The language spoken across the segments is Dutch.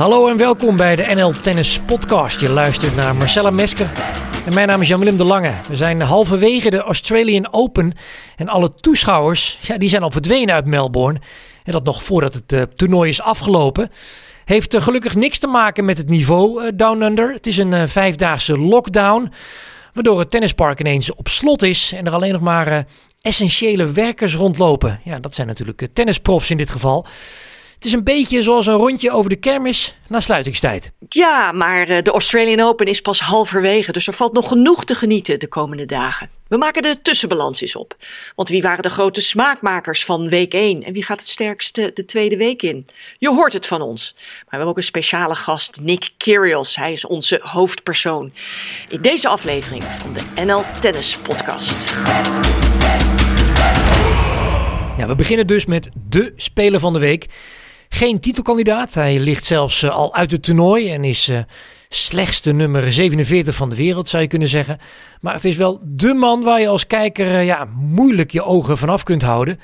Hallo en welkom bij de NL Tennis Podcast. Je luistert naar Marcella Mesker en mijn naam is Jan-Willem de Lange. We zijn halverwege de Australian Open en alle toeschouwers ja, die zijn al verdwenen uit Melbourne. En dat nog voordat het uh, toernooi is afgelopen. Heeft uh, gelukkig niks te maken met het niveau uh, Down Under. Het is een vijfdaagse lockdown, waardoor het tennispark ineens op slot is en er alleen nog maar essentiële werkers rondlopen. Ja, dat zijn natuurlijk tennisprofs in dit geval. Het is een beetje zoals een rondje over de kermis na sluitingstijd. Ja, maar eh, de Australian Open is pas halverwege, dus er valt nog genoeg te genieten de komende dagen. We maken de tussenbalans eens op. Want wie waren de grote smaakmakers van week 1 en wie gaat het sterkste de tweede week in? Je hoort het van ons. Maar we hebben ook een speciale gast, Nick Kyrgios. Hij is onze hoofdpersoon in deze aflevering van de NL Tennis Podcast. Ja, we beginnen dus met de speler van de week. Geen titelkandidaat. Hij ligt zelfs uh, al uit het toernooi en is uh, slechtste nummer 47 van de wereld, zou je kunnen zeggen. Maar het is wel de man waar je als kijker uh, ja, moeilijk je ogen vanaf kunt houden.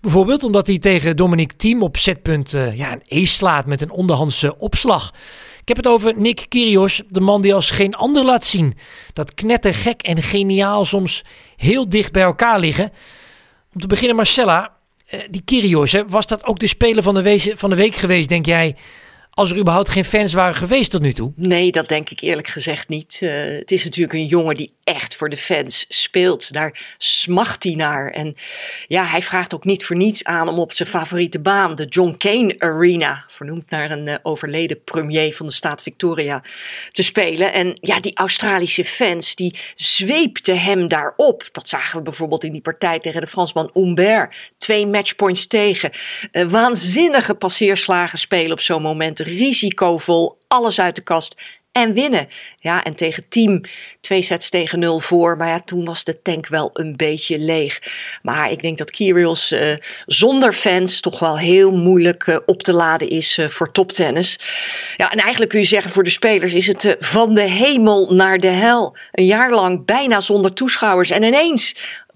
Bijvoorbeeld omdat hij tegen Dominic Thiem op setpunt ja, een ace slaat met een onderhandse opslag. Ik heb het over Nick Kyrgios, de man die als geen ander laat zien dat knettergek en geniaal soms heel dicht bij elkaar liggen. Om te beginnen Marcella, eh, die Kyrgios, hè, was dat ook de speler van de, van de week geweest, denk jij? Als er überhaupt geen fans waren geweest tot nu toe? Nee, dat denk ik eerlijk gezegd niet. Uh, het is natuurlijk een jongen die echt voor de fans speelt. Daar smacht hij naar. En ja, hij vraagt ook niet voor niets aan om op zijn favoriete baan, de John Kane Arena, vernoemd naar een uh, overleden premier van de staat Victoria, te spelen. En ja, die Australische fans, die zweepten hem daarop. Dat zagen we bijvoorbeeld in die partij tegen de Fransman Humbert. Twee matchpoints tegen. Uh, waanzinnige passeerslagen spelen op zo'n moment risicovol, alles uit de kast en winnen. Ja, en tegen team twee sets tegen nul voor. Maar ja, toen was de tank wel een beetje leeg. Maar ik denk dat Kyrgios uh, zonder fans toch wel heel moeilijk uh, op te laden is uh, voor toptennis. Ja, en eigenlijk kun je zeggen voor de spelers is het van de hemel naar de hel. Een jaar lang bijna zonder toeschouwers. En ineens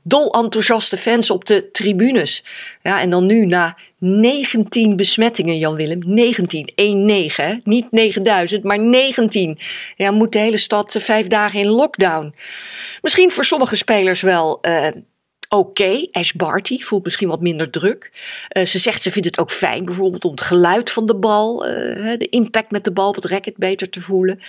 dol enthousiaste fans op de tribunes. Ja, en dan nu na 19 besmettingen, Jan Willem. 19, 1-9. Niet 9000, maar 19. Ja, moet de hele stad vijf dagen in lockdown. Misschien voor sommige spelers wel uh, oké. Ash Barty voelt misschien wat minder druk. Uh, ze zegt ze vindt het ook fijn, bijvoorbeeld om het geluid van de bal, uh, de impact met de bal op het racket beter te voelen.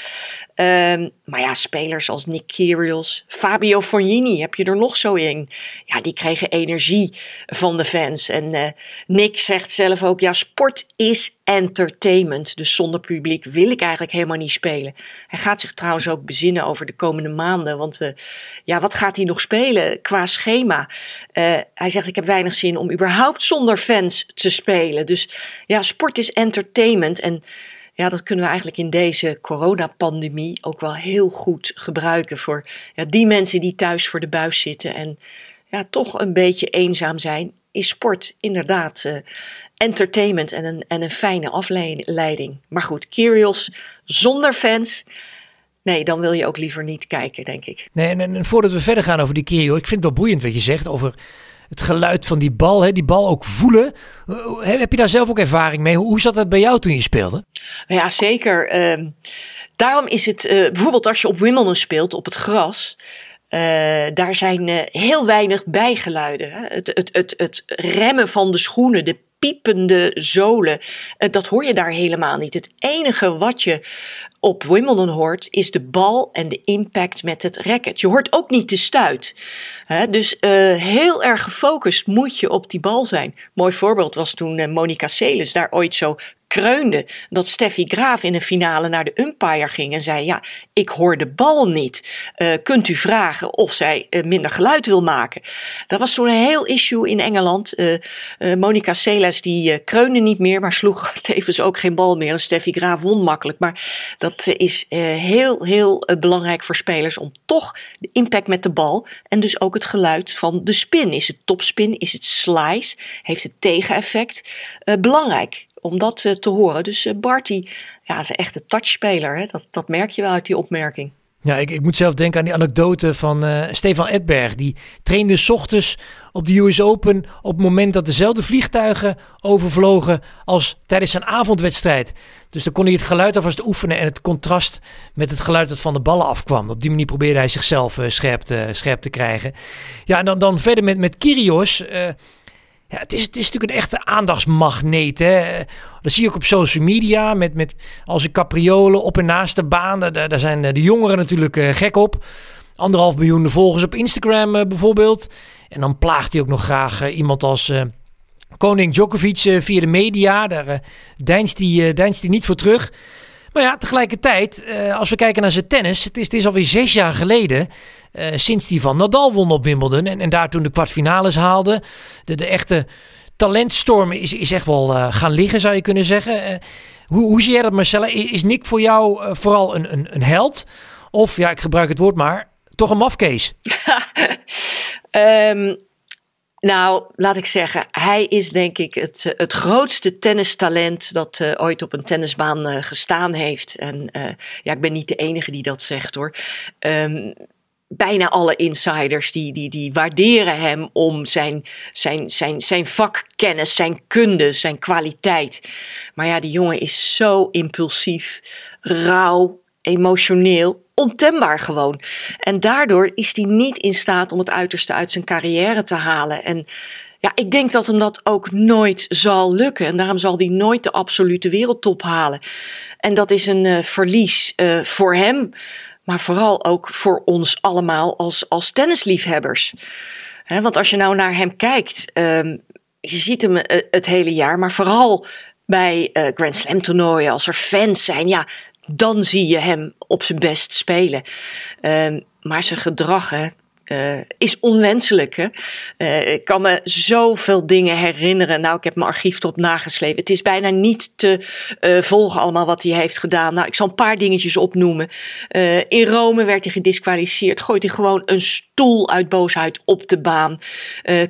Uh, maar ja, spelers als Nick Kyrgios, Fabio Fognini, heb je er nog zo in? Ja, die kregen energie van de fans. En uh, Nick zegt zelf ook, ja, sport is entertainment. Dus zonder publiek wil ik eigenlijk helemaal niet spelen. Hij gaat zich trouwens ook bezinnen over de komende maanden. Want uh, ja, wat gaat hij nog spelen qua schema? Uh, hij zegt, ik heb weinig zin om überhaupt zonder fans te spelen. Dus ja, sport is entertainment. En ja, dat kunnen we eigenlijk in deze coronapandemie ook wel heel goed gebruiken voor ja, die mensen die thuis voor de buis zitten en ja, toch een beetje eenzaam zijn. Is sport inderdaad uh, entertainment en een, en een fijne afleiding. Maar goed, Kyrgios zonder fans. Nee, dan wil je ook liever niet kijken, denk ik. Nee, en, en voordat we verder gaan over die Kyrgios, ik vind het wel boeiend wat je zegt over het geluid van die bal, hè, die bal ook voelen. Heb je daar zelf ook ervaring mee? Hoe zat dat bij jou toen je speelde? Ja, zeker. Uh, daarom is het uh, bijvoorbeeld als je op Wimbledon speelt, op het gras. Uh, daar zijn heel weinig bijgeluiden. Hè. Het, het, het, het remmen van de schoenen, de piepende zolen. Dat hoor je daar helemaal niet. Het enige wat je op Wimbledon hoort, is de bal en de impact met het racket. Je hoort ook niet de stuit. Hè? Dus uh, heel erg gefocust moet je op die bal zijn. Mooi voorbeeld was toen uh, Monica Seles daar ooit zo kreunde dat Steffi Graaf in een finale naar de umpire ging en zei: Ja, ik hoor de bal niet. Uh, kunt u vragen of zij uh, minder geluid wil maken? Dat was zo'n heel issue in Engeland. Uh, Monica Seles die kreunde niet meer, maar sloeg tevens ook geen bal meer. En Steffi Graaf won makkelijk. Maar dat is heel, heel belangrijk voor spelers om toch de impact met de bal en dus ook het geluid van de spin. Is het topspin? Is het slice? Heeft het tegeneffect? belangrijk om dat uh, te horen. Dus uh, Barty, ja, is een echte touchspeler. Hè? Dat, dat merk je wel uit die opmerking. Ja, ik, ik moet zelf denken aan die anekdote van uh, Stefan Edberg. Die trainde s ochtends op de US Open op het moment dat dezelfde vliegtuigen overvlogen als tijdens zijn avondwedstrijd. Dus dan kon hij het geluid alvast oefenen en het contrast met het geluid dat van de ballen afkwam. Op die manier probeerde hij zichzelf scherp, te, scherp te krijgen. Ja, en dan, dan verder met, met Kyrgios. Ja, het, is, het is natuurlijk een echte aandachtsmagneet. Hè? Dat zie je ook op social media met, met als een capriolen op en naast de baan. Daar, daar zijn de jongeren natuurlijk uh, gek op. Anderhalf miljoen volgers op Instagram uh, bijvoorbeeld. En dan plaagt hij ook nog graag uh, iemand als koning Djokovic via de media. Daar deinst hij, deinst hij niet voor terug. Maar ja, tegelijkertijd, als we kijken naar zijn tennis. Het is, het is alweer zes jaar geleden uh, sinds die van Nadal won op Wimbledon. En, en daar toen de kwartfinales haalde. De, de echte talentstorm is, is echt wel uh, gaan liggen, zou je kunnen zeggen. Hoe, hoe zie jij dat, Marcella? Is Nick voor jou vooral een, een, een held? Of, ja, ik gebruik het woord maar, toch een mafkees? um, nou, laat ik zeggen, hij is denk ik het, het grootste tennistalent dat uh, ooit op een tennisbaan uh, gestaan heeft. En ja, ik ben niet de enige die dat zegt hoor. Um, bijna alle insiders die, die, die waarderen hem om zijn, zijn, zijn, zijn vakkennis, zijn kunde, zijn kwaliteit. Maar ja, die jongen is zo impulsief, rauw, emotioneel, ontembaar gewoon. En daardoor is hij niet in staat om het uiterste uit zijn carrière te halen. En ja, ik denk dat hem dat ook nooit zal lukken. En daarom zal hij nooit de absolute wereldtop halen. En dat is een uh, verlies uh, voor hem maar vooral ook voor ons allemaal als, als tennisliefhebbers. He, want als je nou naar hem kijkt, um, je ziet hem uh, het hele jaar, maar vooral bij Grand Slam toernooien, als er fans zijn, ja, dan zie je hem op zijn best spelen. Um, maar zijn gedrag, hè, uh, is onwenselijk. Hè? Uh, ik kan me zoveel dingen herinneren. Nou, ik heb mijn archief erop nageslepen. Het is bijna niet te uh, volgen allemaal wat hij heeft gedaan. Nou, ik zal een paar dingetjes opnoemen. in Rome werd hij gedisqualificeerd. Gooit hij gewoon een stoel uit boosheid op de baan.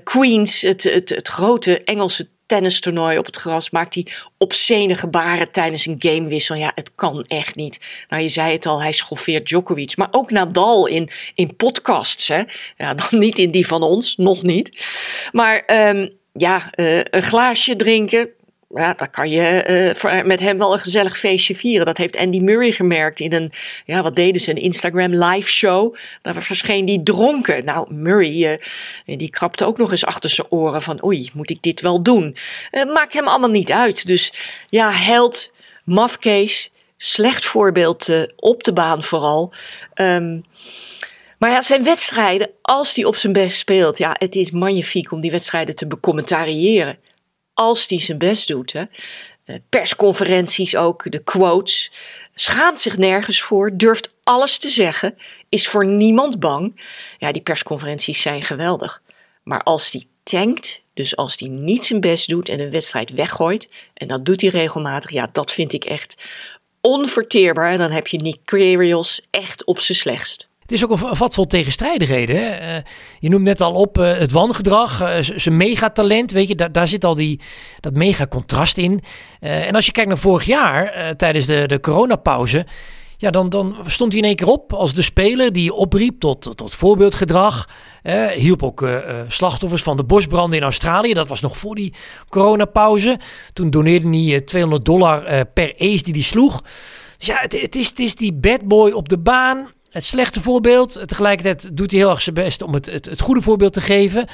Queens, het, het, het grote Engelse tennistoernooi op het gras maakt hij obscene gebaren tijdens een gamewissel. Ja, het kan echt niet. Nou, je zei het al, hij schoffeert Djokovic. Maar ook Nadal in, in podcasts. Hè? Ja, dan niet in die van ons, nog niet. Maar um, ja, uh, een glaasje drinken, ja, dan kan je uh, met hem wel een gezellig feestje vieren. Dat heeft Andy Murray gemerkt in een, ja, wat deden ze, een Instagram live show. Daar verscheen die dronken. Nou, Murray, uh, die krapte ook nog eens achter zijn oren van, oei, moet ik dit wel doen? Uh, maakt hem allemaal niet uit. Dus ja, held, mafkees, slecht voorbeeld op de baan vooral. Um, maar ja, zijn wedstrijden, als hij op zijn best speelt, ja, het is magnifiek om die wedstrijden te becommentariëren als hij zijn best doet. Hè. Eh, persconferenties ook, de quotes. Schaamt zich nergens voor, durft alles te zeggen, is voor niemand bang. Ja, die persconferenties zijn geweldig. Maar als hij tankt, dus als hij niet zijn best doet en een wedstrijd weggooit, en dat doet hij regelmatig, ja, dat vind ik echt onverteerbaar. En dan heb je Nick Kyrgios echt op zijn slechtst. Het is ook een vat vol tegenstrijdigheden. Hè? Uh, je noemt net al op uh, het wangedrag, uh, zijn megatalent. Weet je, daar, zit al die, dat mega contrast in. en als je kijkt naar vorig jaar, tijdens de, de coronapauze. Ja, dan, dan stond hij in één keer op als de speler die opriep tot, tot voorbeeldgedrag. hielp ook slachtoffers van de bosbranden in Australië. Dat was nog voor die coronapauze. Toen doneerde hij 200 dollar per ace die hij sloeg. Dus ja, het, het, is, het is die bad boy op de baan het slechte voorbeeld. Tegelijkertijd doet hij heel erg zijn best om het, het, goede voorbeeld te geven.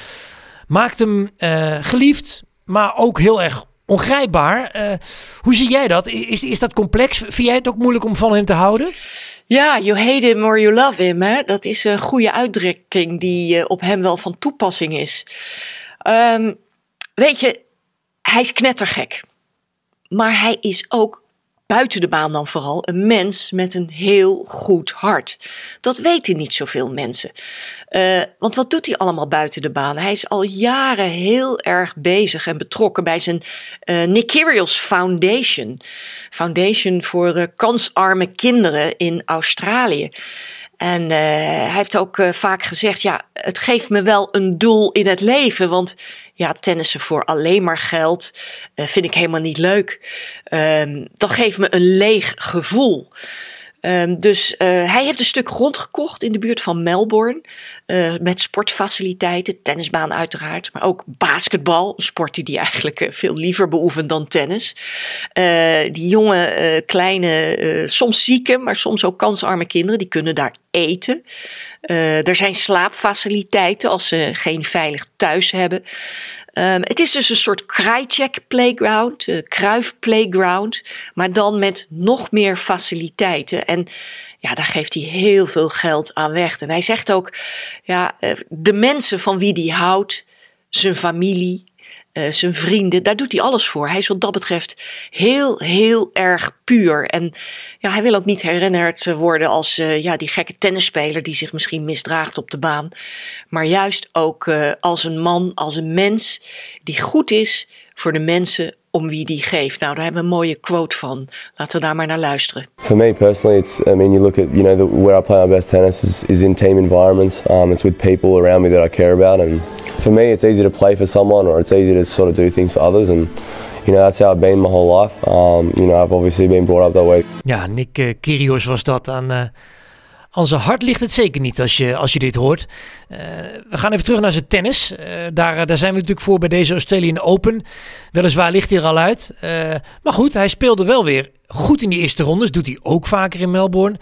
Maakt hem uh, geliefd, maar ook heel erg ongrijpbaar. Uh, hoe zie jij dat? Is, is dat complex? Vind jij het ook moeilijk om van hem te houden? Ja, you hate him or you love him. Hè? Dat is een goede uitdrukking die uh, op hem wel van toepassing is. Um, weet je, hij is knettergek. Maar hij is ook buiten de baan dan vooral, een mens met een heel goed hart. Dat weten niet zoveel mensen. Uh, want wat doet hij allemaal buiten de baan? Hij is al jaren heel erg bezig en betrokken bij zijn uh, Nick Kyrgios Foundation. Foundation voor uh, kansarme kinderen in Australië. En uh, hij heeft ook uh, vaak gezegd: ja, het geeft me wel een doel in het leven. Want ja, tennissen voor alleen maar geld uh, vind ik helemaal niet leuk. Um, dat geeft me een leeg gevoel. Um, dus uh, hij heeft een stuk grond gekocht in de buurt van Melbourne. Uh, met sportfaciliteiten, tennisbaan uiteraard, maar ook basketbal. Een sport die hij eigenlijk uh, veel liever beoefent dan tennis. die jonge, kleine, soms zieke, maar soms ook kansarme kinderen, die kunnen daar eten. er zijn slaapfaciliteiten als ze geen veilig thuis hebben. Um, het is dus een soort Krajcek playground, uh, Kruif playground, maar dan met nog meer faciliteiten. En ja, daar geeft hij heel veel geld aan weg. En hij zegt ook, ja, uh, de mensen van wie hij houdt, zijn familie, uh, zijn vrienden, daar doet hij alles voor. Hij is wat dat betreft heel, heel erg puur. En ja, hij wil ook niet herinnerd worden als uh, ja, die gekke tennisspeler die zich misschien misdraagt op de baan. Maar juist ook als een man, als een mens die goed is voor de mensen om wie die geeft. Nou, daar hebben we een mooie quote van. Laten we daar maar naar luisteren. For me personally, it's I mean, you look at you know the, where I play my best tennis is, is in team environments. Um, it's with people around me that I care about and for me, it's easy to play for someone or it's easy to sort of do things for others. And, you know, that's how I've been my whole life. Um, you know, I've obviously been brought up that way. Ja, Nick uh, Kyrgios was dat aan... Uh... Aan zijn hart ligt het zeker niet als je, als je dit hoort. Uh, we gaan even terug naar zijn tennis. Uh, daar, daar zijn we natuurlijk voor bij deze Australian Open. Weliswaar ligt hij er al uit. Maar goed, hij speelde wel weer goed in die eerste rondes. Doet hij ook vaker in Melbourne.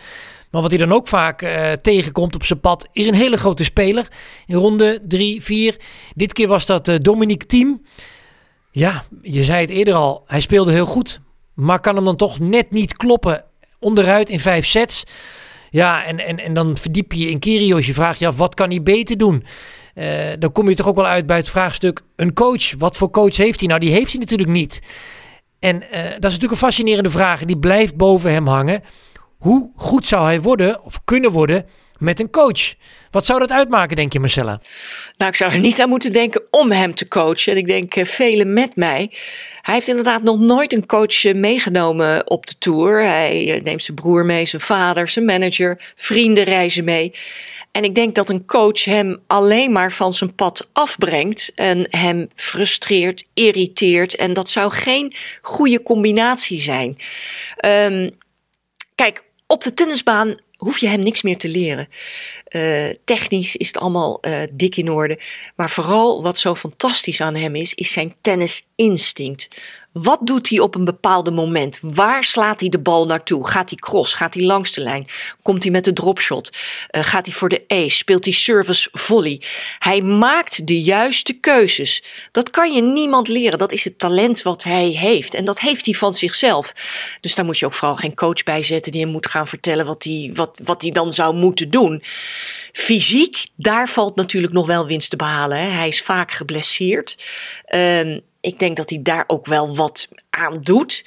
Maar wat hij dan ook vaak tegenkomt op zijn pad is een hele grote speler. In ronde 3, 4. Dit keer was dat Dominique Thiem. Ja, je zei het eerder al. Hij speelde heel goed. Maar kan hem dan toch net niet kloppen. Onderuit in vijf sets. Ja, en, en, en dan verdiep je in Kyrgios. Je vraagt je af, wat kan hij beter doen? Uh, dan kom je toch ook wel uit bij het vraagstuk... een coach, wat voor coach heeft hij? Nou, die heeft hij natuurlijk niet. En dat is natuurlijk een fascinerende vraag. Die blijft boven hem hangen. Hoe goed zou hij worden of kunnen worden met een coach? Wat zou dat uitmaken, denk je, Marcella? Nou, ik zou er niet aan moeten denken om hem te coachen. En ik denk uh, velen met mij. Hij heeft inderdaad nog nooit een coach eh, meegenomen op de tour. Hij uh, neemt zijn broer mee, zijn vader, zijn manager, vrienden reizen mee. En ik denk dat een coach hem alleen maar van zijn pad afbrengt en hem frustreert, irriteert. En dat zou geen goede combinatie zijn. Um, kijk, op de tennisbaan hoef je hem niks meer te leren. Uh, technisch is het allemaal uh, dik in orde. Maar vooral wat zo fantastisch aan hem is, is zijn tennisinstinct. Wat doet hij op een bepaalde moment? Waar slaat hij de bal naartoe? Gaat hij cross? Gaat hij langs de lijn? Komt hij met de dropshot? Uh, gaat hij voor de ace? Speelt hij service volley? Hij maakt de juiste keuzes. Dat kan je niemand leren. Dat is het talent wat hij heeft. En dat heeft hij van zichzelf. Dus daar moet je ook vooral geen coach bij zetten die hem moet gaan vertellen wat hij, wat, wat hij dan zou moeten doen. Fysiek, daar valt natuurlijk nog wel winst te behalen. Hè. Hij is vaak geblesseerd. Uh, ik denk dat hij daar ook wel wat aan doet.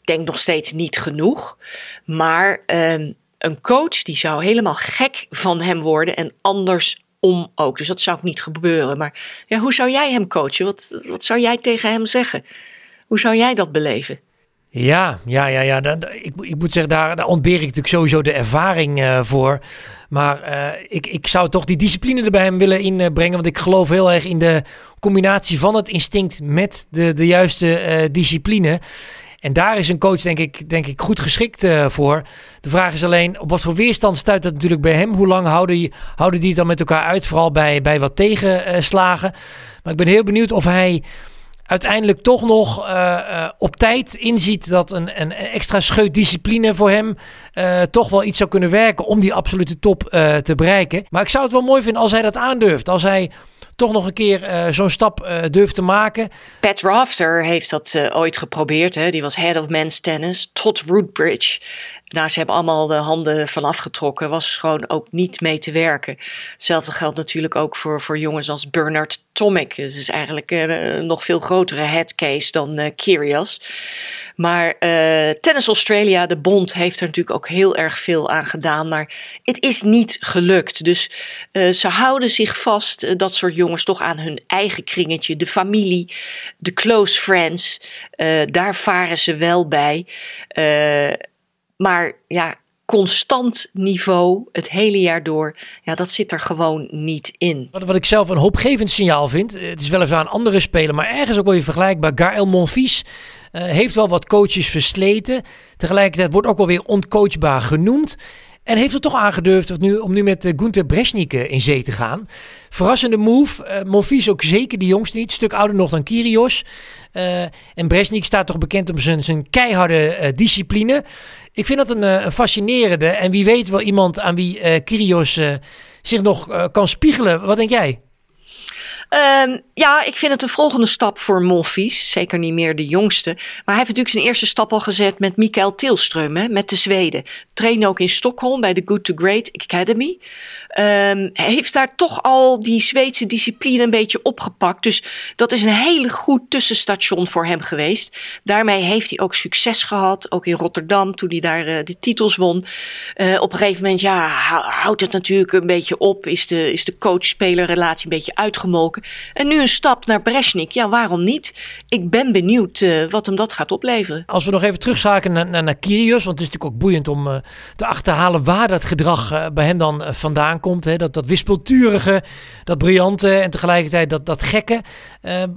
Ik denk nog steeds niet genoeg. Maar um, een coach die zou helemaal gek van hem worden en andersom ook. Dus dat zou ook niet gebeuren. Maar ja, hoe zou jij hem coachen? Wat, wat zou jij tegen hem zeggen? Hoe zou jij dat beleven? Ja, ja, ja, ja. ik, ik moet zeggen, daar, daar ontbeer ik natuurlijk sowieso de ervaring uh, voor. Maar uh, ik, ik zou toch die discipline er bij hem willen inbrengen. Want ik geloof heel erg in de combinatie van het instinct met de, de juiste uh, discipline. En daar is een coach denk ik, denk ik goed geschikt voor. De vraag is alleen, op wat voor weerstand stuit dat natuurlijk bij hem? Hoe lang houden, houden die het dan met elkaar uit? Vooral bij, bij wat tegenslagen. Maar ik ben heel benieuwd of hij uiteindelijk toch nog uh, uh, op tijd inziet dat een, een extra scheut discipline voor hem uh, toch wel iets zou kunnen werken om die absolute top te bereiken. Maar ik zou het wel mooi vinden als hij dat aandurft. Als hij toch nog een keer zo'n stap durft te maken. Pat Rafter heeft dat ooit geprobeerd. Hè. Die was head of men's tennis. Todd Rootbridge. Nou, ze hebben allemaal de handen vanaf getrokken. Was gewoon ook niet mee te werken. Hetzelfde geldt natuurlijk ook voor, voor jongens als Bernard Tomic. Dat is eigenlijk een nog veel grotere headcase dan uh, Kyrgios. Maar uh, Tennis Australia, de bond, heeft er natuurlijk ook heel erg veel aan gedaan. Maar het is niet gelukt. Dus ze houden zich vast, dat soort jongens, toch aan hun eigen kringetje. De familie, de close friends. daar varen ze wel bij. maar ja, constant niveau het hele jaar door, ja, dat zit er gewoon niet in. Wat, wat ik zelf een hoopgevend signaal vind, het is weliswaar een andere speler, maar ergens ook wel weer vergelijkbaar. Gaël Monfils uh, heeft wel wat coaches versleten. Tegelijkertijd wordt ook wel weer oncoachbaar genoemd. En heeft er toch aangedurfd nu, om nu met uh, Gunther Bresnik in zee te gaan. Verrassende move. Uh, Monfils ook zeker de jongste niet. stuk ouder nog dan Kyrgios. en Bresnik staat toch bekend om zijn, zijn keiharde discipline. Ik vind dat een, een, fascinerende. En wie weet wel iemand aan wie Kyrgios zich nog kan spiegelen. Wat denk jij? Um, ja, ik vind het een volgende stap voor Monfils. Zeker niet meer de jongste. Maar hij heeft natuurlijk zijn eerste stap al gezet met Mikael Tilström, hè, met de Zweden. Trainde ook in Stockholm bij de Good to Great Academy. Um, heeft daar toch al die Zweedse discipline een beetje opgepakt. Dus dat is een hele goed tussenstation voor hem geweest. Daarmee heeft hij ook succes gehad. Ook in Rotterdam, toen hij daar uh, de titels won. Uh, op een gegeven moment, ja, houdt het natuurlijk een beetje op. Is de, is de coach-speler relatie een beetje uitgemolken. En nu een stap naar Bresnik. Ja, waarom niet? Ik ben benieuwd uh, wat hem dat gaat opleveren. Als we nog even terugzaken naar, naar, naar Kyrgios. Want het is natuurlijk ook boeiend om uh, te achterhalen waar dat gedrag uh, bij hem dan vandaan komt. Hè? Dat, dat wispelturige, dat briljante en tegelijkertijd dat, dat gekke.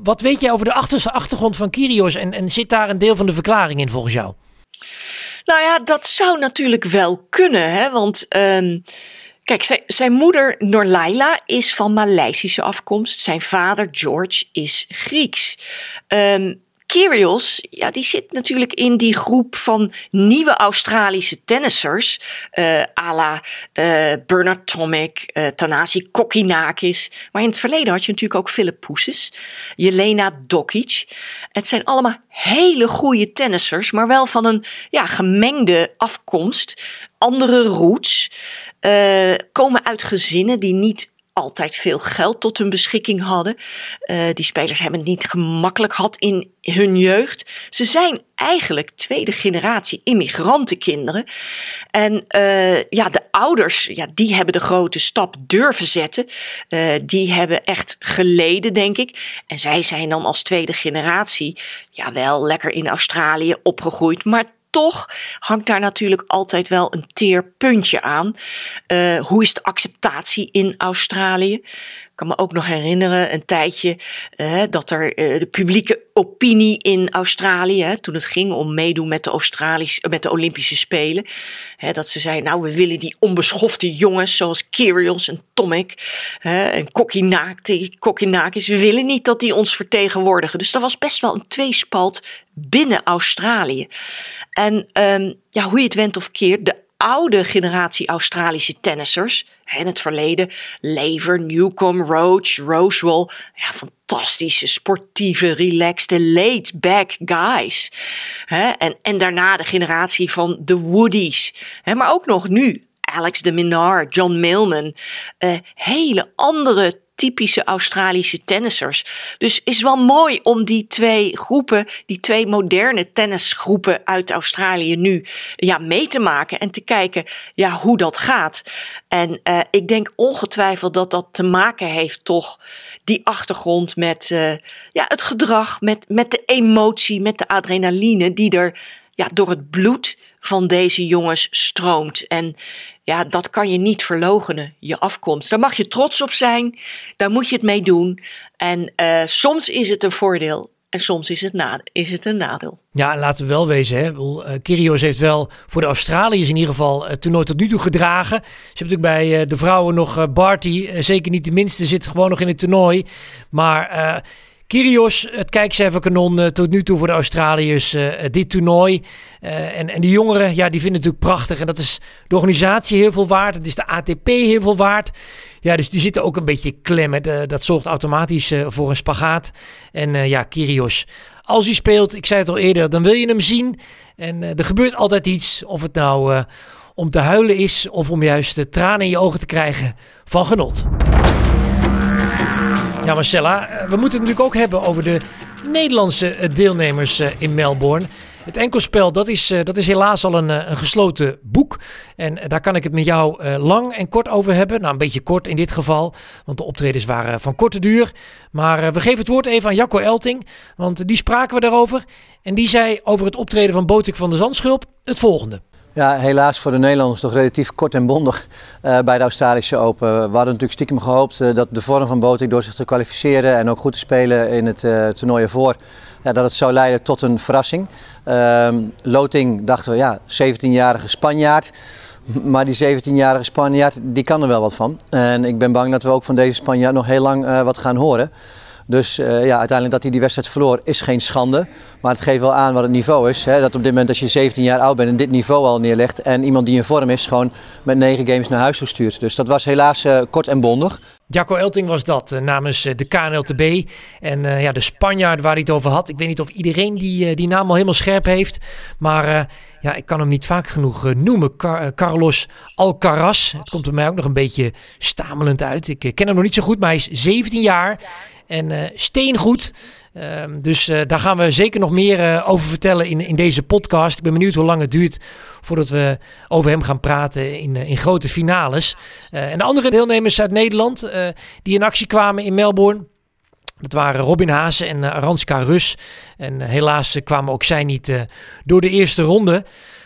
wat weet jij over de achterste achtergrond van Kyrgios? En, en zit daar een deel van de verklaring in volgens jou? Nou ja, dat zou natuurlijk wel kunnen. Hè? Want... Um, Kijk, zijn, zijn moeder Norlaila is van Maleisische afkomst. Zijn vader George is Grieks. Um, Kyrgios, ja, die zit natuurlijk in die groep van nieuwe Australische tennissers. Uh, la uh, Bernard Tomic, uh, Tanasi Kokinakis. Maar in het verleden had je natuurlijk ook Philip Poussis, Jelena Dokic. Het zijn allemaal hele goede tennissers, maar wel van een ja, gemengde afkomst. Andere roots. komen uit gezinnen die niet altijd veel geld tot hun beschikking hadden. Uh, die spelers hebben het niet gemakkelijk gehad in hun jeugd. Ze zijn eigenlijk tweede generatie immigrantenkinderen. En uh, ja, de ouders, ja, die hebben de grote stap durven zetten. Uh, die hebben echt geleden, denk ik. En zij zijn dan als tweede generatie, ja, wel lekker in Australië opgegroeid, maar toch hangt daar natuurlijk altijd wel een teer puntje aan. Uh, hoe is de acceptatie in Australië? Kan me ook nog herinneren een tijdje uh, dat er uh, de publieke opinie in Australië, toen het ging om meedoen met de, Australische, met de Olympische Spelen, dat ze zeiden, nou we willen die onbeschofte jongens zoals Kyrgios en Tomic hè, en Kokkinakis, we willen niet dat die ons vertegenwoordigen. Dus er was best wel een tweespalt binnen Australië. En um, ja, hoe je het went of keert, de oude generatie Australische tennissers, in het verleden, Lever, Newcomb, Roach, Rosewell, ja, fantastische, sportieve, relaxed, laid-back guys. En, en daarna de generatie van de Woodies, maar ook nog nu Alex de Minar, John Millman, uh, hele andere typische Australische tennissers. Dus is wel mooi om die twee groepen, die twee moderne tennisgroepen uit Australië nu ja, mee te maken en te kijken ja, hoe dat gaat. En uh, ik denk ongetwijfeld dat dat te maken heeft toch die achtergrond met uh, ja, het gedrag, met, met de emotie, met de adrenaline die er ja, door het bloed van deze jongens stroomt. En ja, dat kan je niet verlogenen, je afkomst. Daar mag je trots op zijn, daar moet je het mee doen. En uh, soms is het een voordeel en soms is het, na, is het een nadeel. Ja, laten we wel wezen. Hè. Uh, Kyrgios heeft wel voor de Australiërs in ieder geval het toernooi tot nu toe gedragen. Ze hebben natuurlijk bij uh, de vrouwen nog uh, Barty. zeker niet de minste, zit gewoon nog in het toernooi. Maar Kyrgios, het kijkcijferkanon uh, tot nu toe voor de Australiërs, uh, dit toernooi. Uh, en, en die jongeren, ja, die vinden het natuurlijk prachtig. En dat is de organisatie heel veel waard. Het is de ATP heel veel waard. Ja, dus die zitten ook een beetje klem. dat zorgt automatisch voor een spagaat. En ja, Kyrgios, als hij speelt, ik zei het al eerder, dan wil je hem zien. En er gebeurt altijd iets, of het nou om te huilen is... of om juist tranen in je ogen te krijgen van genot. Ja, Marcella, eh, we moeten het natuurlijk ook hebben over de Nederlandse eh, deelnemers eh, in Melbourne. Het enkelspel, dat is, dat is helaas al een, een gesloten boek. En daar kan ik het met jou lang en kort over hebben. Nou, een beetje kort in dit geval, want de optredens waren van korte duur. Maar we geven het woord even aan Jacco Elting, want die spraken we daarover. En die zei over het optreden van Botik van de Zandschulp het volgende. Ja, helaas voor de Nederlanders toch relatief kort en bondig uh, bij de Australische Open. We hadden natuurlijk stiekem gehoopt uh, dat de vorm van Botik door zich te kwalificeren en ook goed te spelen in het uh, toernooi ervoor, dat het zou leiden tot een verrassing. Ehm, Loting dachten we, ja, 17-jarige Spanjaard. Maar die 17-jarige Spanjaard, die kan er wel wat van. En ik ben bang dat we ook van deze Spanjaard nog heel lang wat gaan horen. Dus uh, ja, uiteindelijk dat hij die wedstrijd verloor is geen schande. Maar het geeft wel aan wat het niveau is. Hè? Dat op dit moment als je 17 jaar oud bent en dit niveau al neerlegt. En iemand die in vorm is gewoon met 9 games naar huis gestuurd. Dus dat was helaas uh, kort en bondig. Jacco Elting was dat uh, namens de KNLTB. En ja, de Spanjaard waar hij het over had. Ik weet niet of iedereen die, die naam al helemaal scherp heeft. Maar ja, ik kan hem niet vaak genoeg noemen. Car Carlos Alcaraz. Het komt bij mij ook nog een beetje stamelend uit. Ik ken hem nog niet zo goed, maar hij is 17 jaar. En uh, steengoed. Uh, dus uh, daar gaan we zeker nog meer uh, over vertellen in, in deze podcast. Ik ben benieuwd hoe lang het duurt voordat we over hem gaan praten in, in grote finales. en de andere deelnemers uit Nederland die in actie kwamen in Melbourne. Dat waren Robin Haase en Aranska Rus. En helaas kwamen ook zij niet door de eerste ronde.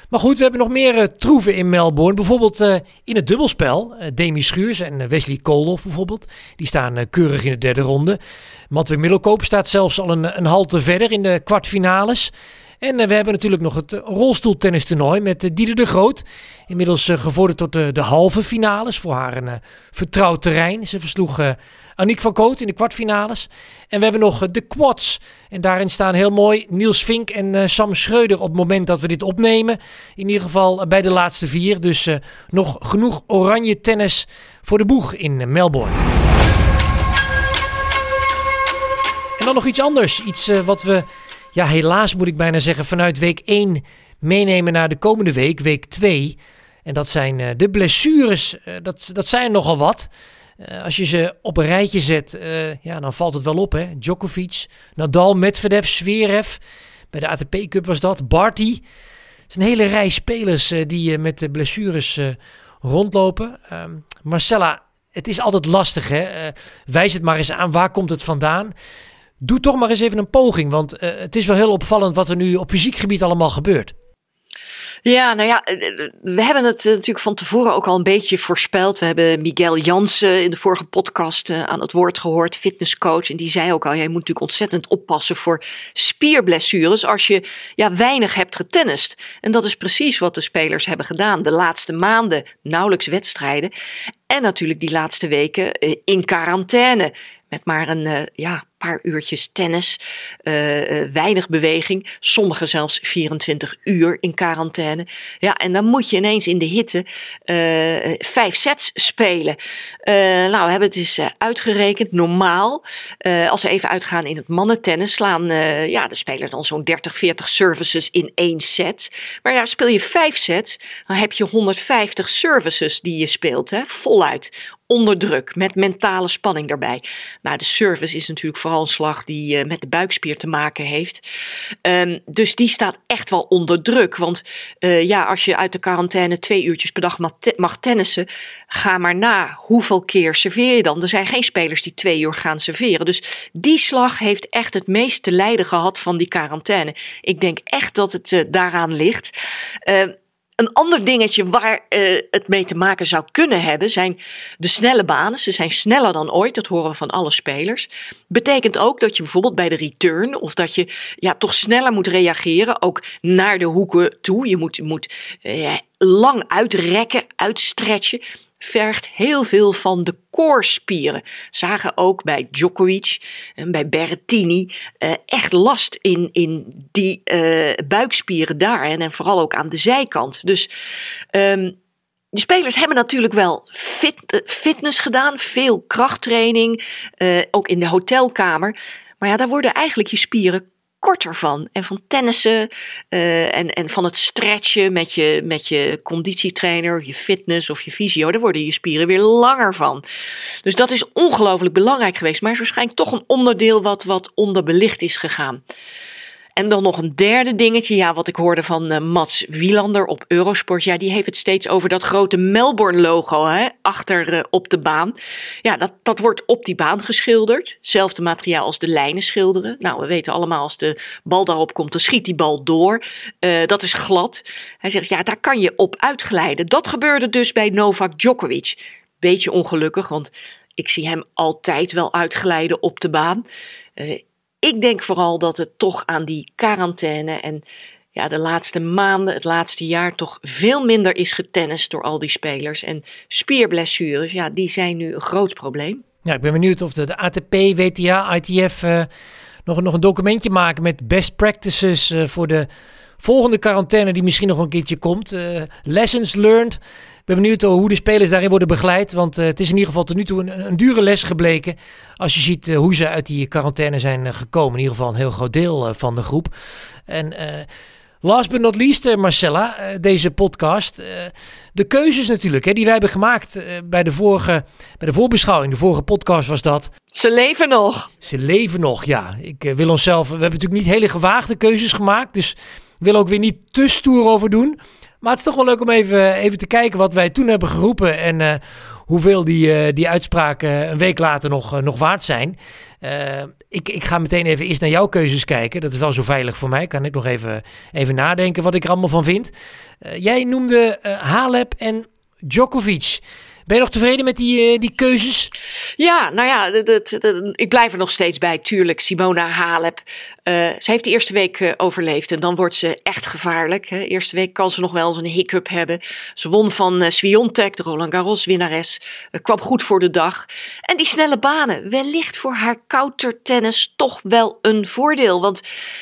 Maar goed, we hebben nog meer uh, troeven in Melbourne. Bijvoorbeeld uh, in het dubbelspel. Uh, Demi Schuurs en Wesley Koolhof bijvoorbeeld. Die staan keurig in de derde ronde. Matwee Middelkoop staat zelfs al een, een halte verder in de kwartfinales. En we hebben natuurlijk nog het rolstoeltennistoernooi met Dieder de Groot. Inmiddels gevorderd tot de, halve finales. Voor haar een vertrouwd terrein. Ze versloeg Aniek van Koot in de kwartfinales. En we hebben nog eh, de quads. En daarin staan heel mooi Niels Vink en Sam Schreuder op het moment dat we dit opnemen. In ieder geval eh, bij de laatste vier. Dus nog genoeg oranje tennis voor de boeg in Melbourne. En dan nog iets anders. Iets wat we, ja helaas moet ik bijna zeggen, vanuit week 1 meenemen naar de komende week, week 2. En dat zijn de blessures. dat, dat zijn nogal wat. Uh, als je ze op een rijtje zet, ja, dan valt het wel op. Hè? Djokovic, Nadal, Medvedev, Zverev. Bij de ATP Cup was dat. Barty. Het is een hele rij spelers die met de blessures rondlopen. Ehm, Marcella, het is altijd lastig. Hè? wijs het maar eens aan. Waar komt het vandaan? Doe toch maar eens even een poging. Want het is wel heel opvallend wat er nu op fysiek gebied allemaal gebeurt. Ja, nou ja, eh, eh, we hebben het eh, natuurlijk van tevoren ook al een beetje voorspeld. We hebben Miguel Jansen in de vorige podcast aan het woord gehoord, fitnesscoach. En die zei ook al, jij moet natuurlijk ontzettend oppassen voor spierblessures als je ja, weinig hebt getennist. En dat is precies wat de spelers hebben gedaan. De laatste maanden nauwelijks wedstrijden. En natuurlijk die laatste weken in quarantaine. Met maar een ja, paar uurtjes tennis, uh, weinig beweging, sommigen zelfs 24 uur in quarantaine. Ja, en dan moet je ineens in de hitte uh, vijf sets spelen. nou, we hebben het eens uitgerekend. Normaal, als we even uitgaan in het mannentennis, slaan ja, de spelers dan zo'n 30, 40 services in één set. Maar ja, speel je vijf sets, dan heb je 150 services die je speelt, hè, voluit onder druk, met mentale spanning daarbij. Nou, de service is natuurlijk vooral een slag die uh, met de buikspier te maken heeft. Um, dus die staat echt wel onder druk. Want uh, ja, als je uit de quarantaine twee uurtjes per dag mag, te mag tennissen, ga maar na. Hoeveel keer serveer je dan? Er zijn geen spelers die twee uur gaan serveren. Dus die slag heeft echt het meest te lijden gehad van die quarantaine. Ik denk echt dat het uh, daaraan ligt. Een ander dingetje waar uh, het mee te maken zou kunnen hebben zijn de snelle banen. Ze zijn sneller dan ooit, dat horen we van alle spelers. Betekent ook dat je bijvoorbeeld bij de return of dat je ja, toch sneller moet reageren, ook naar de hoeken toe. Je moet, moet uh, lang uitrekken, uitstretchen vergt heel veel van de koorspieren. Zagen ook bij Djokovic en bij Berrettini uh, echt last in, in die uh, buikspieren daar. En, en vooral ook aan de zijkant. Dus um, de spelers hebben natuurlijk wel fit, fitness gedaan, veel krachttraining, ook in de hotelkamer. Maar ja, daar worden eigenlijk je spieren korter van. En van tennissen uh, en, en van het stretchen met je, met je conditietrainer, je fitness of je fysio. Daar worden je spieren weer langer van. Dus dat is ongelooflijk belangrijk geweest. Maar is waarschijnlijk toch een onderdeel wat, wat onderbelicht is gegaan. En dan nog een derde dingetje, ja, wat ik hoorde van uh, Mats Wielander op Eurosport. Ja, die heeft het steeds over dat grote Melbourne-logo achter uh, op de baan. Ja, dat, dat wordt op die baan geschilderd. Zelfde materiaal als de lijnen schilderen. Nou, we weten allemaal als de bal daarop komt, dan schiet die bal door. Uh, dat is glad. Hij zegt, ja, daar kan je op uitglijden. Dat gebeurde dus bij Novak Djokovic. Beetje ongelukkig, want ik zie hem altijd wel uitglijden op de baan. Ik denk vooral dat het toch aan die quarantaine en ja, de laatste maanden, het laatste jaar toch veel minder is getennist door al die spelers. En spierblessures, ja, die zijn nu een groot probleem. Ja, ik ben benieuwd of de, ATP, WTA, ITF uh, nog, nog een documentje maken met best practices uh, voor de volgende quarantaine die misschien nog een keertje komt. Uh, lessons learned ben benieuwd hoe de spelers daarin worden begeleid. Want uh, het is in ieder geval tot nu toe een, een dure les gebleken. Als je ziet uh, hoe ze uit die quarantaine zijn gekomen. In ieder geval een heel groot deel van de groep. En last but not least, Marcella, deze podcast. de keuzes natuurlijk, hè, die wij hebben gemaakt bij, de vorige, bij de voorbeschouwing. De vorige podcast was dat. Ze leven nog. Ze leven nog, ja. Ik wil onszelf. We hebben natuurlijk niet hele gewaagde keuzes gemaakt. Dus wil ook weer niet te stoer over doen. Maar het is toch wel leuk om even, even te kijken wat wij toen hebben geroepen. En uh, hoeveel die, uh, die uitspraken een week later nog, uh, nog waard zijn. ik, ik ga meteen even eerst naar jouw keuzes kijken. Dat is wel zo veilig voor mij. Kan ik nog even, even nadenken wat ik er allemaal van vind. jij noemde Halep en Djokovic. Ben je nog tevreden met die, uh, die keuzes? Ja, nou ja, ik blijf er nog steeds bij. Tuurlijk, Simona Halep. Uh, ze heeft de eerste week uh, overleefd en dan wordt ze echt gevaarlijk. Hè. Eerste week kan ze nog wel eens een hiccup hebben. Ze won van uh, Swiontek, de Roland Garros winnares. kwam goed voor de dag. En die snelle banen, wellicht voor haar countertennis toch wel een voordeel. Want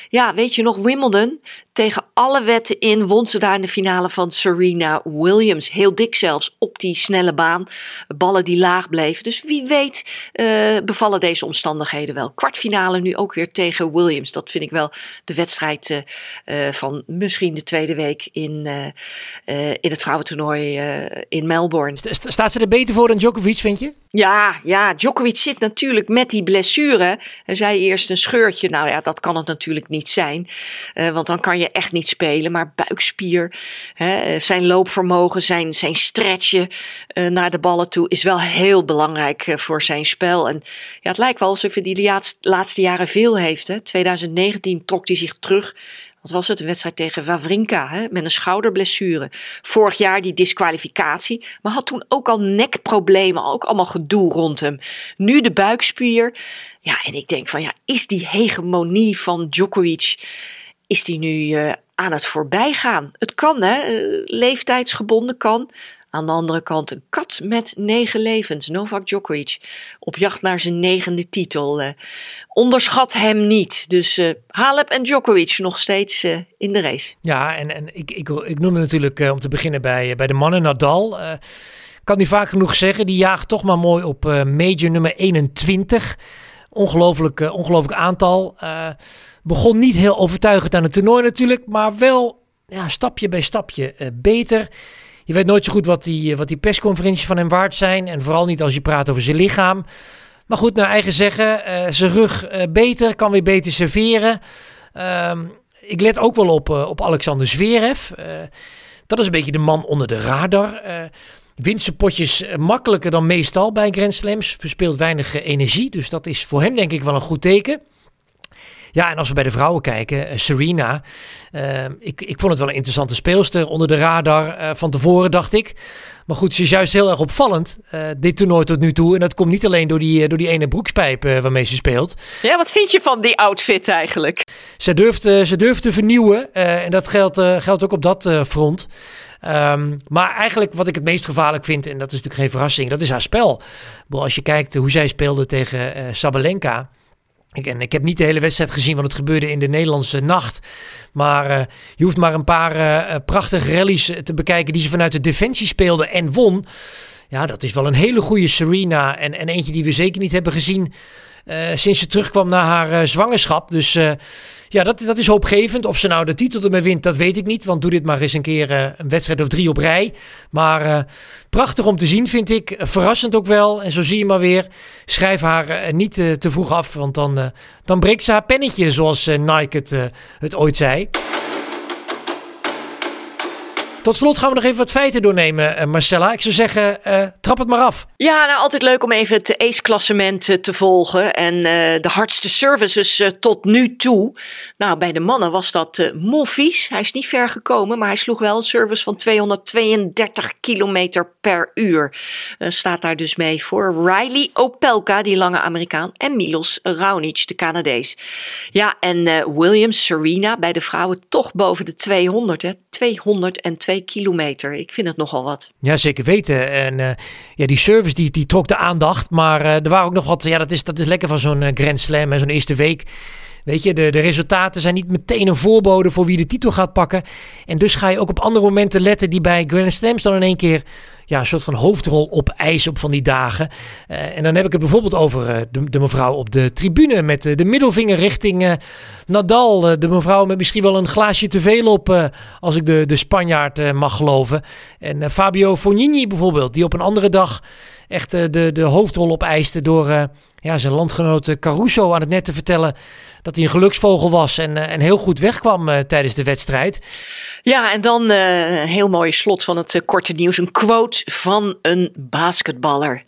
ja, weet je nog, Wimbledon, tegen alle wetten in won ze daar in de finale van Serena Williams. Heel dik zelfs op die snelle baan. Ballen die laag bleven. Dus wie weet uh, bevallen deze omstandigheden wel. Kwartfinale nu ook weer tegen Williams. Dat vind ik wel de wedstrijd uh, van misschien de tweede week in, uh, in het vrouwentoernooi in Melbourne. Staat ze er beter voor dan Djokovic, vind je? Ja, ja, Djokovic zit natuurlijk met die blessure. Hij zei eerst een scheurtje. Nou ja, dat kan het natuurlijk niet zijn. want dan kan je echt niet spelen. Maar buikspier, hè, zijn loopvermogen, zijn, zijn stretchen uh, naar de ballen toe is wel heel belangrijk uh, voor zijn spel. En ja, het lijkt wel alsof hij die laatste jaren veel heeft. Hè. 2019 trok hij zich terug. Wat was het? Een wedstrijd tegen Wawrinka hè, met een schouderblessure. Vorig jaar die disqualificatie, maar had toen ook al nekproblemen, ook allemaal gedoe rond hem. Nu de buikspier. Ja, en ik denk van ja, is die hegemonie van Djokovic is die nu uh, aan het voorbijgaan. Het kan, hè? Uh, leeftijdsgebonden kan. Aan de andere kant een kat met negen levens, Novak Djokovic, op jacht naar zijn negende titel. Uh, onderschat hem niet. Dus uh, Halep en Djokovic nog steeds in de race. Ja, en, en ik, ik, ik noemde natuurlijk om te beginnen bij, bij de mannen Nadal. kan niet vaak genoeg zeggen, die jaagt toch maar mooi op major nummer 21. Ongelooflijk, ongelooflijk aantal. Begon niet heel overtuigend aan het toernooi natuurlijk, maar wel ja, stapje bij stapje uh, beter. Je weet nooit zo goed wat die, wat die persconferenties van hem waard zijn. En vooral niet als je praat over zijn lichaam. Maar goed, naar eigen zeggen, uh, zijn rug uh, beter, kan weer beter serveren. Um, ik let ook wel op, op Alexander Zverev. dat is een beetje de man onder de radar. Wint zijn potjes makkelijker dan meestal bij Grand Slams. Verspeelt weinig energie, dus dat is voor hem denk ik wel een goed teken. Ja, en als we bij de vrouwen kijken, uh, Serena. Ik, ik vond het wel een interessante speelster onder de radar van tevoren, dacht ik. Maar goed, ze is juist heel erg opvallend, dit toernooi tot nu toe. En dat komt niet alleen door die, door die ene broekspijp waarmee ze speelt. Ja, wat vind je van die outfit eigenlijk? Ze durft, ze durft te vernieuwen en dat geldt, geldt ook op dat front. Um, maar eigenlijk wat ik het meest gevaarlijk vind, en dat is natuurlijk geen verrassing, dat is haar spel. Als je kijkt hoe zij speelde tegen Sabalenka... Ik, en ik heb niet de hele wedstrijd gezien, want het gebeurde in de Nederlandse nacht. Maar uh, je hoeft maar een paar uh, prachtige rallies te bekijken die ze vanuit de defensie speelde en won. Ja, dat is wel een hele goede Serena. En, en eentje die we zeker niet hebben gezien sinds ze terugkwam na haar zwangerschap. Dus ja, dat, dat is hoopgevend. Of ze nou de titel ermee wint, dat weet ik niet. Want doe dit maar eens een keer een wedstrijd of drie op rij. Maar prachtig om te zien, vind ik. Verrassend ook wel. En zo zie je maar weer. Schrijf haar niet te vroeg af, want dan, dan breekt ze haar pennetje, zoals Nike het, het ooit zei. Tot slot gaan we nog even wat feiten doornemen, eh, Marcella. Ik zou zeggen, uh, trap het maar af. Ja, nou altijd leuk om even het ACE-klassement uh, te volgen. En de hardste services tot nu toe. Nou, bij de mannen was dat Monfils. Hij is niet ver gekomen, maar hij sloeg wel een service van 232 kilometer per uur. staat daar dus mee voor Riley Opelka, die lange Amerikaan. En Milos Raonic, de Canadees. Ja, en Williams Serena bij de vrouwen toch boven de 200, hè. 202 kilometer. Ik vind het nogal wat. Ja, zeker weten. En uh, ja, die service die, die trok de aandacht. Maar uh, er waren ook nog wat. Ja, dat is, dat is lekker van zo'n uh, Grand Slam en zo'n eerste week. Weet je, de, de resultaten zijn niet meteen een voorbode voor wie de titel gaat pakken. En dus ga je ook op andere momenten letten die bij Grand Slams dan in één keer ja, een soort van hoofdrol op ijs op van die dagen. Uh, en dan heb ik het bijvoorbeeld over uh, de, de, mevrouw op de tribune met uh, de middelvinger richting Nadal. de mevrouw met misschien wel een glaasje te veel op, als ik de, de Spanjaard mag geloven. En Fabio Fognini bijvoorbeeld, die op een andere dag echt de, de hoofdrol opeiste door ja, zijn landgenoot Caruso aan het net te vertellen dat hij een geluksvogel was en, en heel goed wegkwam tijdens de wedstrijd. Ja, en dan uh, een heel mooi slot van het korte nieuws. Een quote van een basketballer.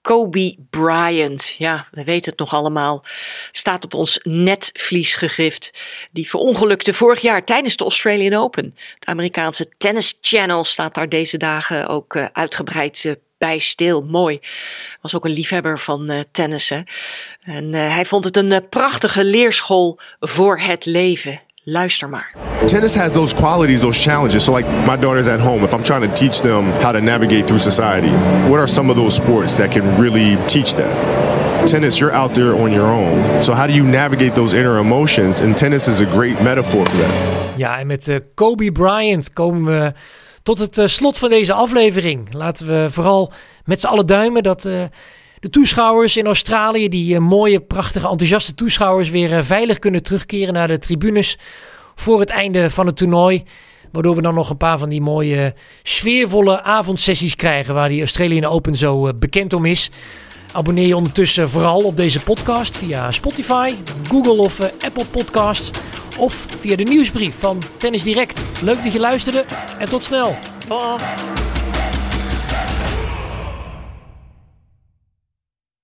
Kobe Bryant, ja, we weten het nog allemaal, staat op ons netvlies gegrift. Die verongelukte vorig jaar tijdens de Australian Open. Het Amerikaanse Tennis Channel staat daar deze dagen ook uitgebreid bij stil. Mooi. Was ook een liefhebber van uh, tennissen. En uh, hij vond het een uh, prachtige leerschool voor het leven. Luister maar. Tennis has those qualities, those challenges. So, like my daughter's at home, if I'm trying to teach them how to navigate through society, what are some of those sports that can really teach that? Tennis, you're out there on your own. So, how do you navigate those inner emotions? And tennis is a great metaphor for that. Ja, en met uh, Kobe Bryant komen we tot het uh, slot van deze aflevering. Laten we vooral met z'n allen duimen dat. Uh, de toeschouwers in Australië, die uh, mooie, prachtige, enthousiaste toeschouwers, weer veilig kunnen terugkeren naar de tribunes voor het einde van het toernooi. Waardoor we dan nog een paar van die mooie, sfeervolle avondsessies krijgen, waar die Australian Open zo uh, bekend om is. Abonneer je ondertussen vooral op deze podcast via Spotify, Google of Apple Podcasts. Of via de nieuwsbrief van Tennis Direct. Leuk dat je luisterde en tot snel.